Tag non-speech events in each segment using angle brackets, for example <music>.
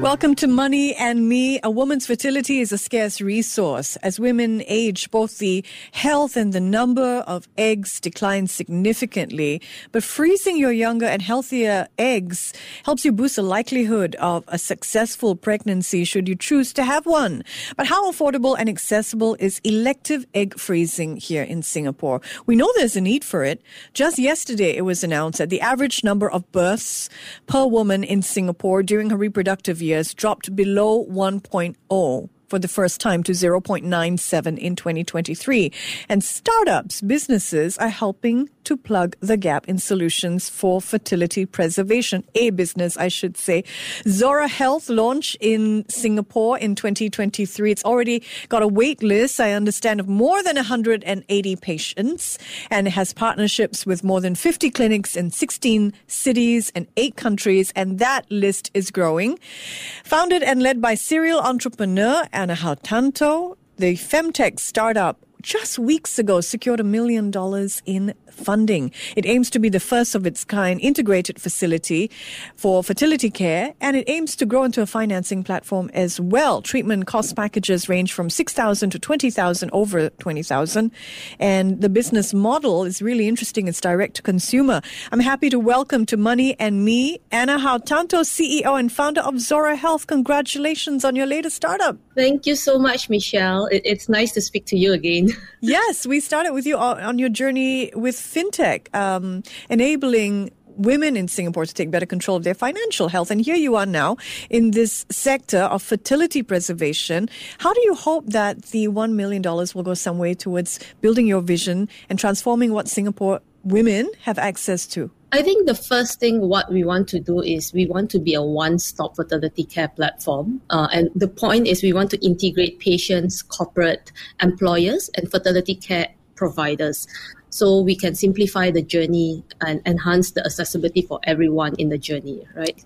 Welcome to Money and Me. A woman's fertility is a scarce resource. As women age, both the health and the number of eggs decline significantly. But freezing your younger and healthier eggs helps you boost the likelihood of a successful pregnancy should you choose to have one. But how affordable and accessible is elective egg freezing here in Singapore? We know there's a need for it. Just yesterday, it was announced that the average number of births per woman in Singapore during her reproductive year years dropped below 1.0 for the first time to 0.97 in 2023. And startups, businesses are helping to plug the gap in solutions for fertility preservation. A business, I should say. Zora Health launched in Singapore in 2023. It's already got a wait list, I understand, of more than 180 patients and it has partnerships with more than 50 clinics in 16 cities and eight countries. And that list is growing. Founded and led by serial entrepreneur Anna Haotanto, the femtech startup just weeks ago secured a million dollars in funding. It aims to be the first of its kind integrated facility for fertility care and it aims to grow into a financing platform as well. Treatment cost packages range from 6,000 to 20,000 over 20,000 and the business model is really interesting. It's direct to consumer. I'm happy to welcome to Money and Me Anna Haotanto, CEO and founder of Zora Health. Congratulations on your latest startup. Thank you so much, Michelle. It's nice to speak to you again. <laughs> yes, we started with you on your journey with fintech, um, enabling women in Singapore to take better control of their financial health. And here you are now in this sector of fertility preservation. How do you hope that the $1 million will go some way towards building your vision and transforming what Singapore women have access to? I think the first thing what we want to do is we want to be a one-stop fertility care platform, uh, and the point is we want to integrate patients, corporate employers, and fertility care providers. So we can simplify the journey and enhance the accessibility for everyone in the journey right?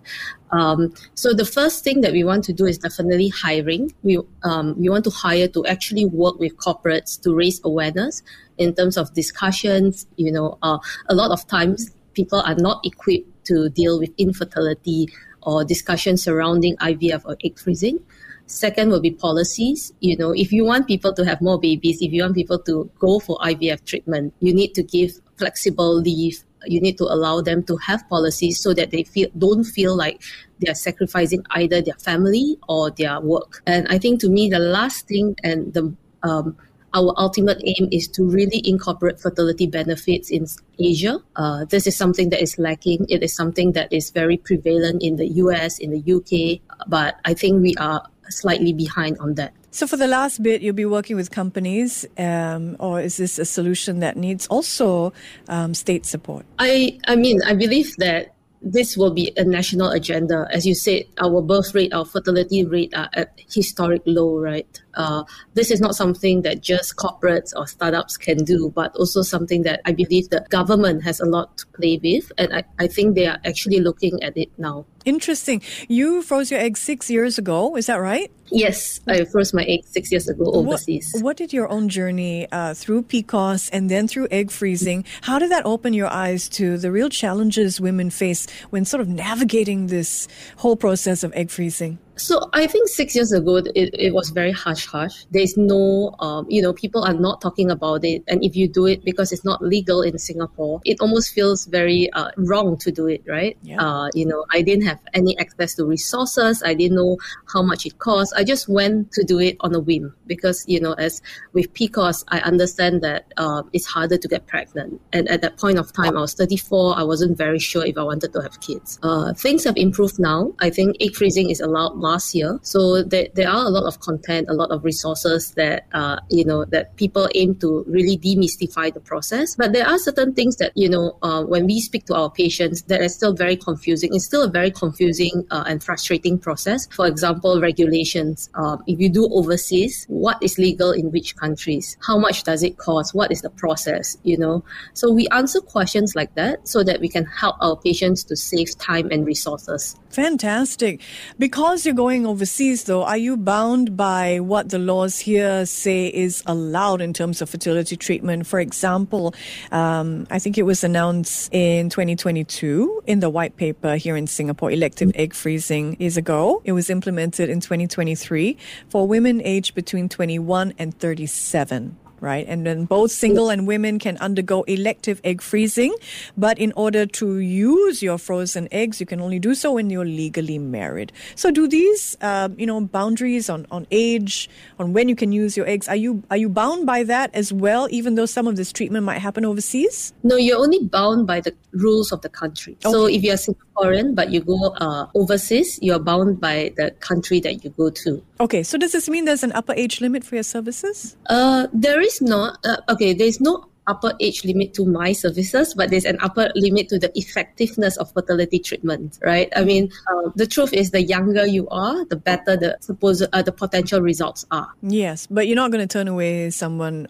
Um, so the first thing that we want to do is definitely hiring. We um, we want to hire to actually work with corporates to raise awareness in terms of discussions you know uh, a lot of times people are not equipped to deal with infertility or discussions surrounding IVF or egg freezing Second will be policies. You know, if you want people to have more babies, if you want people to go for IVF treatment, you need to give flexible leave. You need to allow them to have policies so that they feel don't feel like they are sacrificing either their family or their work. And I think to me, the last thing and the um, our ultimate aim is to really incorporate fertility benefits in Asia. Uh, this is something that is lacking. It is something that is very prevalent in the US, in the UK, but I think we are slightly behind on that. So, for the last bit, you'll be working with companies, um, or is this a solution that needs also um, state support? I, I mean, I believe that this will be a national agenda. As you said, our birth rate, our fertility rate are at historic low, right? Uh, this is not something that just corporates or startups can do, but also something that I believe the government has a lot to play with. And I, I think they are actually looking at it now. Interesting. You froze your eggs six years ago, is that right? Yes, I froze my eggs six years ago overseas. What, what did your own journey uh, through PCOS and then through egg freezing? How did that open your eyes to the real challenges women face when sort of navigating this whole process of egg freezing? So I think six years ago it, it was very hush hush. There's no um, you know people are not talking about it, and if you do it because it's not legal in Singapore, it almost feels very uh, wrong to do it, right? Yeah. Uh, you know, I didn't have any access to resources. I didn't know how much it cost. I just went to do it on a whim because you know, as with PCOS, I understand that uh, it's harder to get pregnant, and at that point of time, I was 34. I wasn't very sure if I wanted to have kids. Uh, things have improved now. I think egg freezing is allowed last year. So there, there are a lot of content, a lot of resources that uh, you know that people aim to really demystify the process. But there are certain things that you know uh, when we speak to our patients that are still very confusing. It's still a very confusing uh, and frustrating process. For example, regulations. Um, if you do overseas, what is legal in which countries? How much does it cost? What is the process? You know, so we answer questions like that so that we can help our patients to save time and resources. Fantastic. Because you're going overseas, though, are you bound by what the laws here say is allowed in terms of fertility treatment? For example, um, I think it was announced in 2022 in the white paper here in Singapore, elective egg freezing is a go. It was implemented in 2023 for women aged between 21 and 37 right? And then both single and women can undergo elective egg freezing. But in order to use your frozen eggs, you can only do so when you're legally married. So do these, uh, you know, boundaries on, on age, on when you can use your eggs, are you, are you bound by that as well, even though some of this treatment might happen overseas? No, you're only bound by the rules of the country. Okay. So if you're Singaporean, but you go uh, overseas, you're bound by the country that you go to. Okay, so does this mean there's an upper age limit for your services? Uh, there is not. Uh, okay, there's no upper age limit to my services, but there's an upper limit to the effectiveness of fertility treatment, right? I mean, uh, the truth is, the younger you are, the better the supposed uh, the potential results are. Yes, but you're not going to turn away someone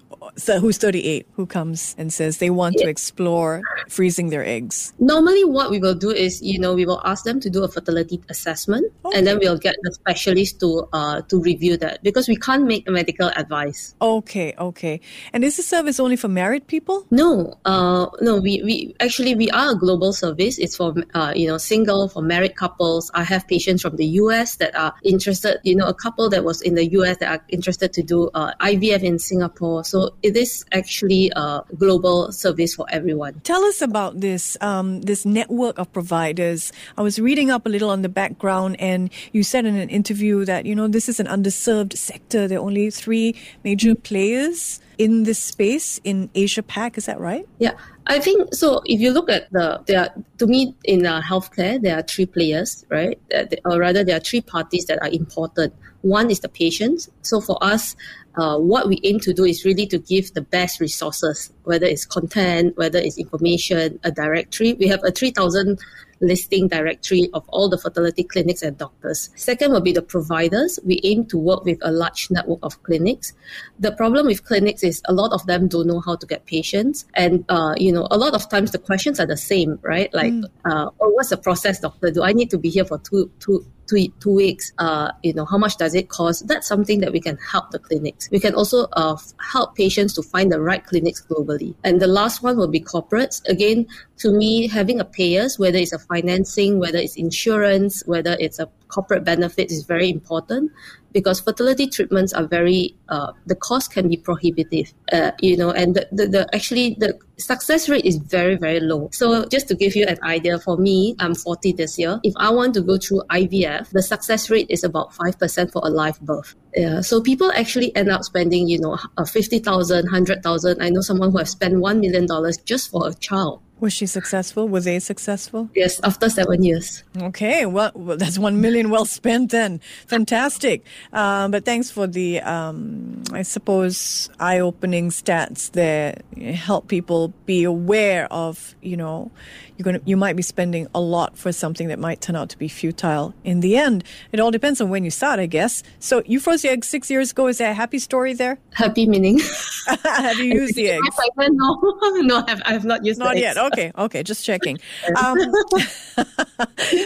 who's 38 who comes and says they want to explore freezing their eggs? Normally, what we will do is, you know, we will ask them to do a fertility assessment, okay. and then we'll get the specialist to uh, to review that because we can't make a medical advice. Okay, okay. And is the service only for married people? No, uh, no. We, we actually we are a global service. It's for uh, you know single for married couples. I have patients from the U.S. that are interested. You know, a couple that was in the U.S. that are interested to do uh, IVF in Singapore. So it is actually a global service for everyone. Tell us about this um, this network of providers. I was reading up a little on the background, and you said in an interview that you know this is an underserved sector. There are only three major players in this space in Asia Pac. Is that right? Yeah, I think so. If you look at the, there are, to me in uh, healthcare, there are three players, right? Or rather, there are three parties that are important. One is the patient. So for us, uh, what we aim to do is really to give the best resources, whether it's content, whether it's information, a directory. We have a 3,000 listing directory of all the fertility clinics and doctors. Second will be the providers. We aim to work with a large network of clinics. The problem with clinics is a lot of them don't know how to get patients. And, uh, you know, a lot of times the questions are the same, right? Like, mm. uh, oh, what's the process, doctor? Do I need to be here for two, two, two, two weeks, uh, you know, how much does it cost? That's something that we can help the clinics. We can also uh, help patients to find the right clinics globally. And the last one will be corporates. Again, to me, having a payers, whether it's a financing, whether it's insurance, whether it's a corporate benefit is very important because fertility treatments are very uh, the cost can be prohibitive uh, you know and the, the, the, actually the success rate is very very low so just to give you an idea for me i'm 40 this year if i want to go through ivf the success rate is about 5% for a live birth yeah, so people actually end up spending, you know, 50,000, 100,000. I know someone who has spent $1 million just for a child. Was she successful? Was they successful? Yes, after seven years. Okay, well, well that's one million well spent then. Fantastic. Um, but thanks for the, um, I suppose, eye-opening stats there. Help people be aware of, you know, you're going to, you might be spending a lot for something that might turn out to be futile in the end. It all depends on when you start, I guess. So you froze your eggs six years ago. Is there a happy story there? Happy meaning? <laughs> <laughs> have you used the eggs? No, <laughs> no, I have, I have not used Not yet. Okay, okay, just checking. Um,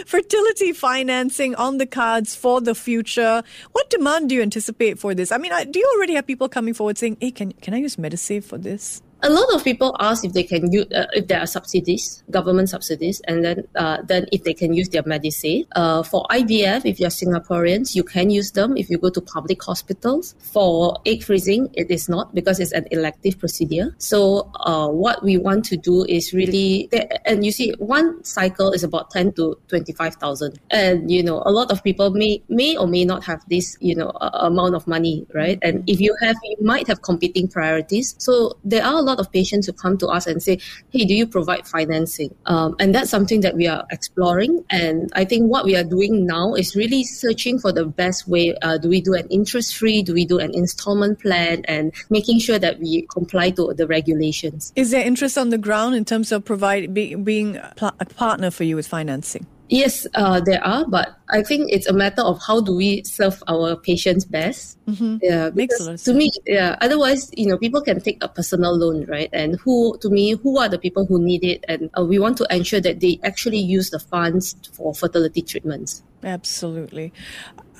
fertility financing on the cards for the future. What demand do you anticipate for this? I mean, do you already have people coming forward saying, hey, can, can I use Medisave for this? A lot of people ask if they can use uh, if there are subsidies, government subsidies, and then uh, then if they can use their Medisave. Uh, for IVF, if you're Singaporeans, you can use them if you go to public hospitals. For egg freezing, it is not because it's an elective procedure. So uh, what we want to do is really, and you see, one cycle is about ten to twenty five thousand, and you know a lot of people may may or may not have this you know amount of money, right? And if you have, you might have competing priorities. So there are lot of patients who come to us and say, hey, do you provide financing? Um, and that's something that we are exploring. And I think what we are doing now is really searching for the best way. Uh, do we do an interest free? Do we do an installment plan? And making sure that we comply to the regulations. Is there interest on the ground in terms of provide, be, being a partner for you with financing? Yes, uh, there are, but I think it's a matter of how do we serve our patients best. Mm-hmm. Yeah, because to me, yeah. Otherwise, you know, people can take a personal loan, right? And who, to me, who are the people who need it? And uh, we want to ensure that they actually use the funds for fertility treatments. Absolutely.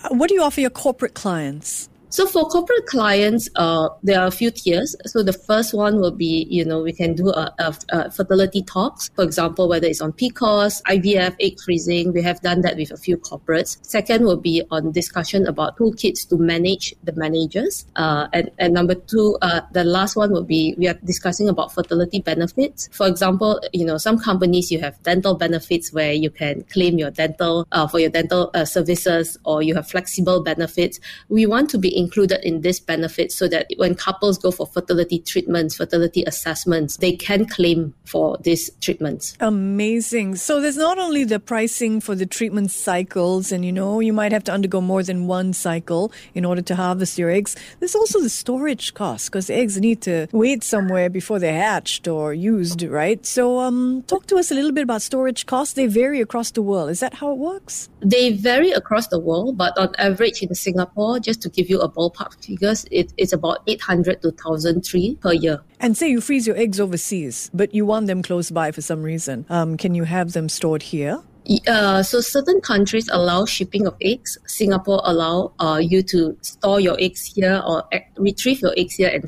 Uh, what do you offer your corporate clients? So for corporate clients, uh, there are a few tiers. So the first one will be, you know, we can do a, a, a fertility talks. For example, whether it's on PCOS, IVF, egg freezing, we have done that with a few corporates. Second will be on discussion about toolkits to manage the managers. Uh, and, and number two, uh, the last one will be we are discussing about fertility benefits. For example, you know, some companies you have dental benefits where you can claim your dental uh, for your dental uh, services, or you have flexible benefits. We want to be included in this benefit so that when couples go for fertility treatments, fertility assessments, they can claim for these treatments. Amazing. So there's not only the pricing for the treatment cycles, and you know, you might have to undergo more than one cycle in order to harvest your eggs. There's also the storage costs because eggs need to wait somewhere before they're hatched or used, right? So, um, talk to us a little bit about storage costs. They vary across the world. Is that how it works? They vary across the world, but on average in Singapore, just to give you a ballpark figures, it, it's about 800 to 1,003 per year. And say you freeze your eggs overseas, but you want them close by for some reason. Um, can you have them stored here? Uh, so certain countries allow shipping of eggs. Singapore allow uh, you to store your eggs here or retrieve your eggs here and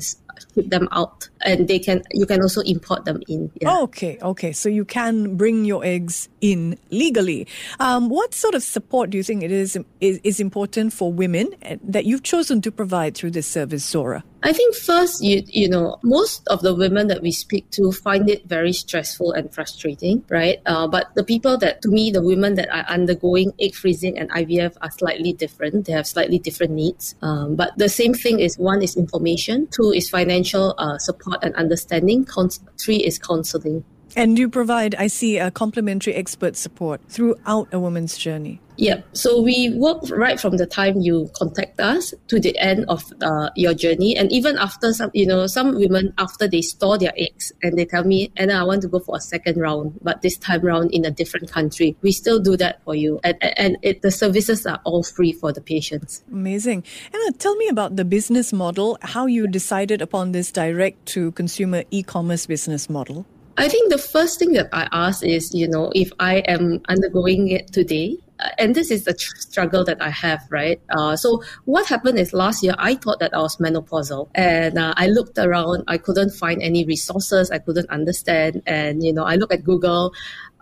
ship them out and they can you can also import them in yeah. okay okay so you can bring your eggs in legally um, what sort of support do you think it is, is is important for women eh, that you've chosen to provide through this service zora I think first, you you know, most of the women that we speak to find it very stressful and frustrating, right? Uh, but the people that, to me, the women that are undergoing egg freezing and IVF are slightly different. They have slightly different needs. Um, but the same thing is one is information, two is financial uh, support and understanding, Cons- three is counseling. And you provide, I see, a complimentary expert support throughout a woman's journey. Yep. So we work right from the time you contact us to the end of uh, your journey, and even after some, you know, some women after they store their eggs and they tell me, Anna, I want to go for a second round, but this time round in a different country. We still do that for you, and and it, the services are all free for the patients. Amazing. Anna, tell me about the business model. How you decided upon this direct to consumer e-commerce business model. I think the first thing that I ask is, you know, if I am undergoing it today, uh, and this is the tr- struggle that I have, right? Uh, so what happened is last year I thought that I was menopausal, and uh, I looked around, I couldn't find any resources, I couldn't understand, and you know, I looked at Google,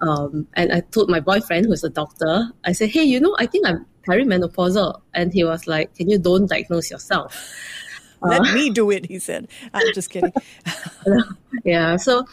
um, and I told my boyfriend who's a doctor, I said, hey, you know, I think I'm perimenopausal, and he was like, can you don't diagnose yourself? Let uh, me do it, he said. I'm just kidding. <laughs> yeah. So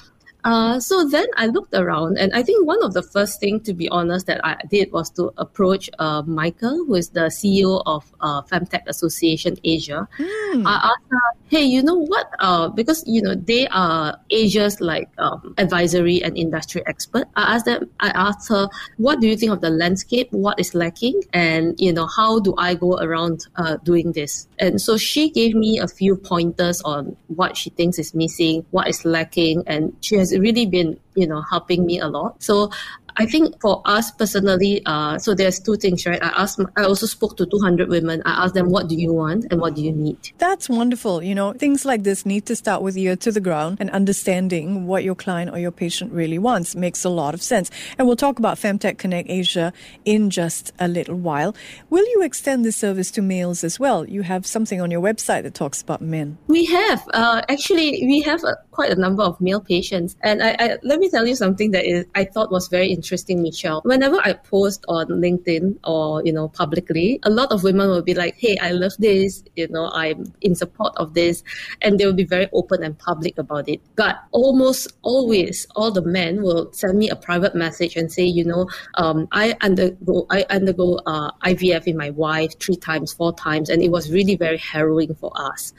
uh, so then I looked around, and I think one of the first thing, to be honest, that I did was to approach uh, Michael, who is the CEO of uh, Femtech Association Asia. Mm. I asked her, "Hey, you know what? Uh, because you know they are Asia's like um, advisory and industry expert. I asked them. I asked her, "What do you think of the landscape? What is lacking? And you know, how do I go around uh, doing this?" And so she gave me a few pointers on what she thinks is missing, what is lacking, and she has really been, you know, helping me a lot. So I think for us personally, uh, so there's two things, right? I asked, I also spoke to 200 women. I asked them, what do you want and what do you need? That's wonderful. You know, things like this need to start with ear to the ground and understanding what your client or your patient really wants makes a lot of sense. And we'll talk about Femtech Connect Asia in just a little while. Will you extend this service to males as well? You have something on your website that talks about men. We have. Uh, actually, we have a, quite a number of male patients. And I, I, let me tell you something that is, I thought was very interesting interesting, Michelle. Whenever I post on LinkedIn or, you know, publicly, a lot of women will be like, hey, I love this, you know, I'm in support of this. And they will be very open and public about it. But almost always, all the men will send me a private message and say, you know, um, I undergo, I undergo uh, IVF in my wife three times, four times, and it was really very harrowing for us.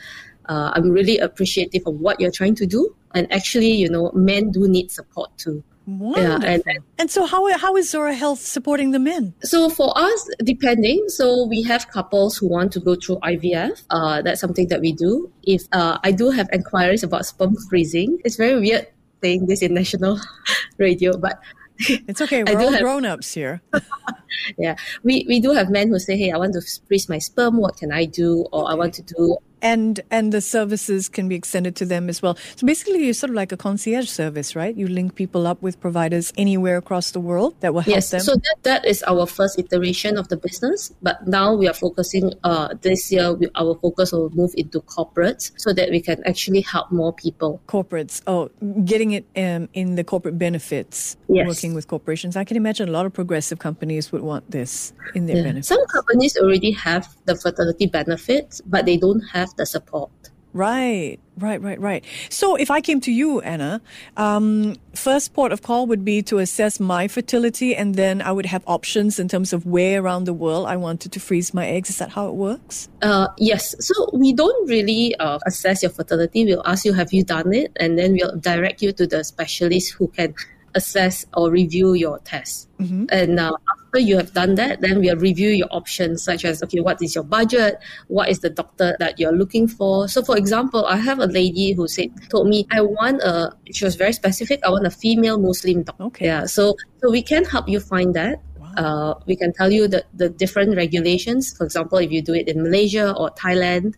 Uh, I'm really appreciative of what you're trying to do. And actually, you know, men do need support too. Wonderful. Yeah, and, and so how, how is Zora Health supporting the men? So for us, depending, so we have couples who want to go through IVF. Uh, that's something that we do. If uh, I do have inquiries about sperm freezing, it's very weird saying this in national <laughs> radio, but <laughs> it's okay. We're all have, grown-ups here. <laughs> yeah, we we do have men who say, "Hey, I want to freeze my sperm. What can I do?" Or "I want to do and and the services can be extended to them as well. So basically, you're sort of like a concierge service, right? You link people up with providers anywhere across the world that will help yes, them. So that, that is our first iteration of the business, but now we are focusing. Uh, this year, we, our focus will move into corporates so that we can actually help more people. Corporates, oh, getting it um, in the corporate benefits. Yes. working with corporations. I can imagine a lot of progressive companies would want this in their yeah. benefits. Some companies already have the fertility benefits, but they don't have have the support. Right, right, right, right. So if I came to you, Anna, um, first port of call would be to assess my fertility, and then I would have options in terms of where around the world I wanted to freeze my eggs. Is that how it works? Uh, yes. So we don't really uh, assess your fertility. We'll ask you, have you done it? And then we'll direct you to the specialist who can assess or review your test. Mm-hmm. And uh, after you have done that, then we'll review your options, such as okay, what is your budget? What is the doctor that you're looking for? So, for example, I have a lady who said told me I want a. She was very specific. I want a female Muslim doctor. Okay. Yeah. So, so we can help you find that. Uh, we can tell you the, the different regulations. For example, if you do it in Malaysia or Thailand,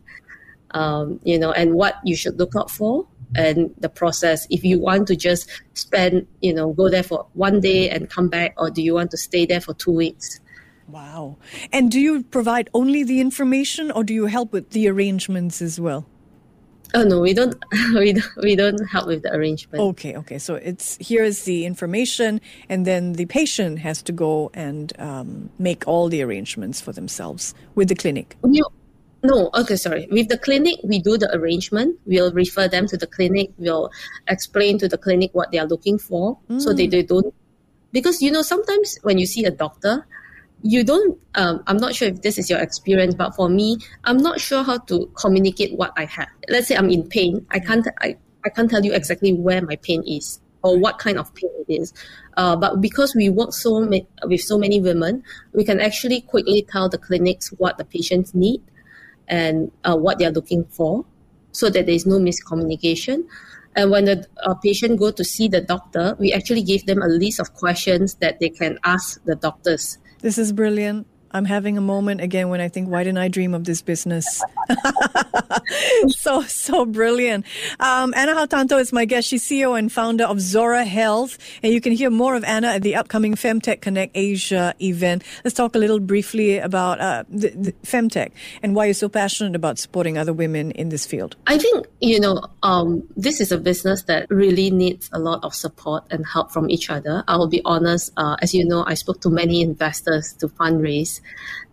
um, you know, and what you should look out for and the process if you want to just spend you know go there for one day and come back or do you want to stay there for two weeks wow and do you provide only the information or do you help with the arrangements as well Oh no, we don't. <laughs> We don't. We don't help with the arrangement. Okay, okay. So it's here's the information, and then the patient has to go and um, make all the arrangements for themselves with the clinic. You no, okay, sorry. With the clinic, we do the arrangement. We'll refer them to the clinic. We'll explain to the clinic what they are looking for mm. so they, they don't. Because, you know, sometimes when you see a doctor, you don't, um, I'm not sure if this is your experience, but for me, I'm not sure how to communicate what I have. Let's say I'm in pain. I can't, I, I can't tell you exactly where my pain is or what kind of pain it is. Uh, but because we work so ma- with so many women, we can actually quickly tell the clinics what the patients need and uh, what they're looking for so that there is no miscommunication. And when the uh, patient go to see the doctor, we actually give them a list of questions that they can ask the doctors. This is brilliant. I'm having a moment again when I think, why didn't I dream of this business? <laughs> so, so brilliant. Um, Anna Haotanto is my guest. She's CEO and founder of Zora Health. And you can hear more of Anna at the upcoming Femtech Connect Asia event. Let's talk a little briefly about uh, the, the Femtech and why you're so passionate about supporting other women in this field. I think, you know, um, this is a business that really needs a lot of support and help from each other. I will be honest, uh, as you know, I spoke to many investors to fundraise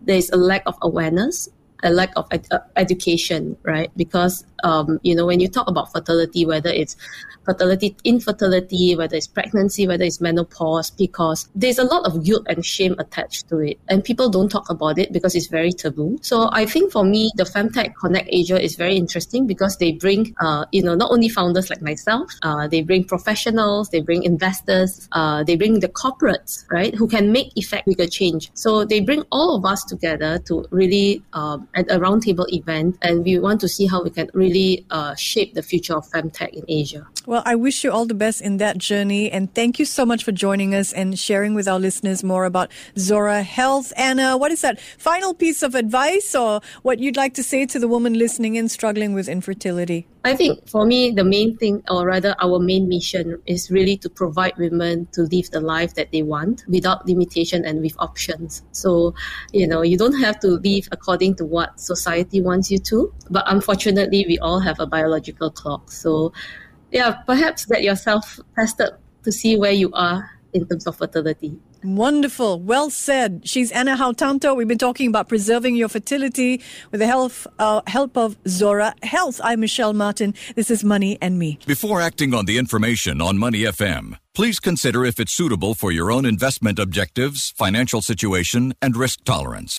there's a lack of awareness a lack of ed- education, right? Because um, you know when you talk about fertility, whether it's fertility, infertility, whether it's pregnancy, whether it's menopause, because there's a lot of guilt and shame attached to it. And people don't talk about it because it's very taboo. So I think for me, the Femtech Connect Asia is very interesting because they bring, uh, you know, not only founders like myself, uh, they bring professionals, they bring investors, uh, they bring the corporates, right, who can make effect bigger change. So they bring all of us together to really um, at a roundtable event, and we want to see how we can really uh, shape the future of Femtech in Asia. Well, I wish you all the best in that journey. And thank you so much for joining us and sharing with our listeners more about Zora Health. Anna, what is that final piece of advice or what you'd like to say to the woman listening in struggling with infertility? I think for me, the main thing, or rather our main mission, is really to provide women to live the life that they want without limitation and with options. So, you know, you don't have to live according to what society wants you to. But unfortunately, we all have a biological clock. So, yeah, perhaps get yourself tested to see where you are in terms of fertility. Wonderful. Well said. She's Anna Haotanto. We've been talking about preserving your fertility with the help, uh, help of Zora Health. I'm Michelle Martin. This is Money and Me. Before acting on the information on Money FM, please consider if it's suitable for your own investment objectives, financial situation, and risk tolerance.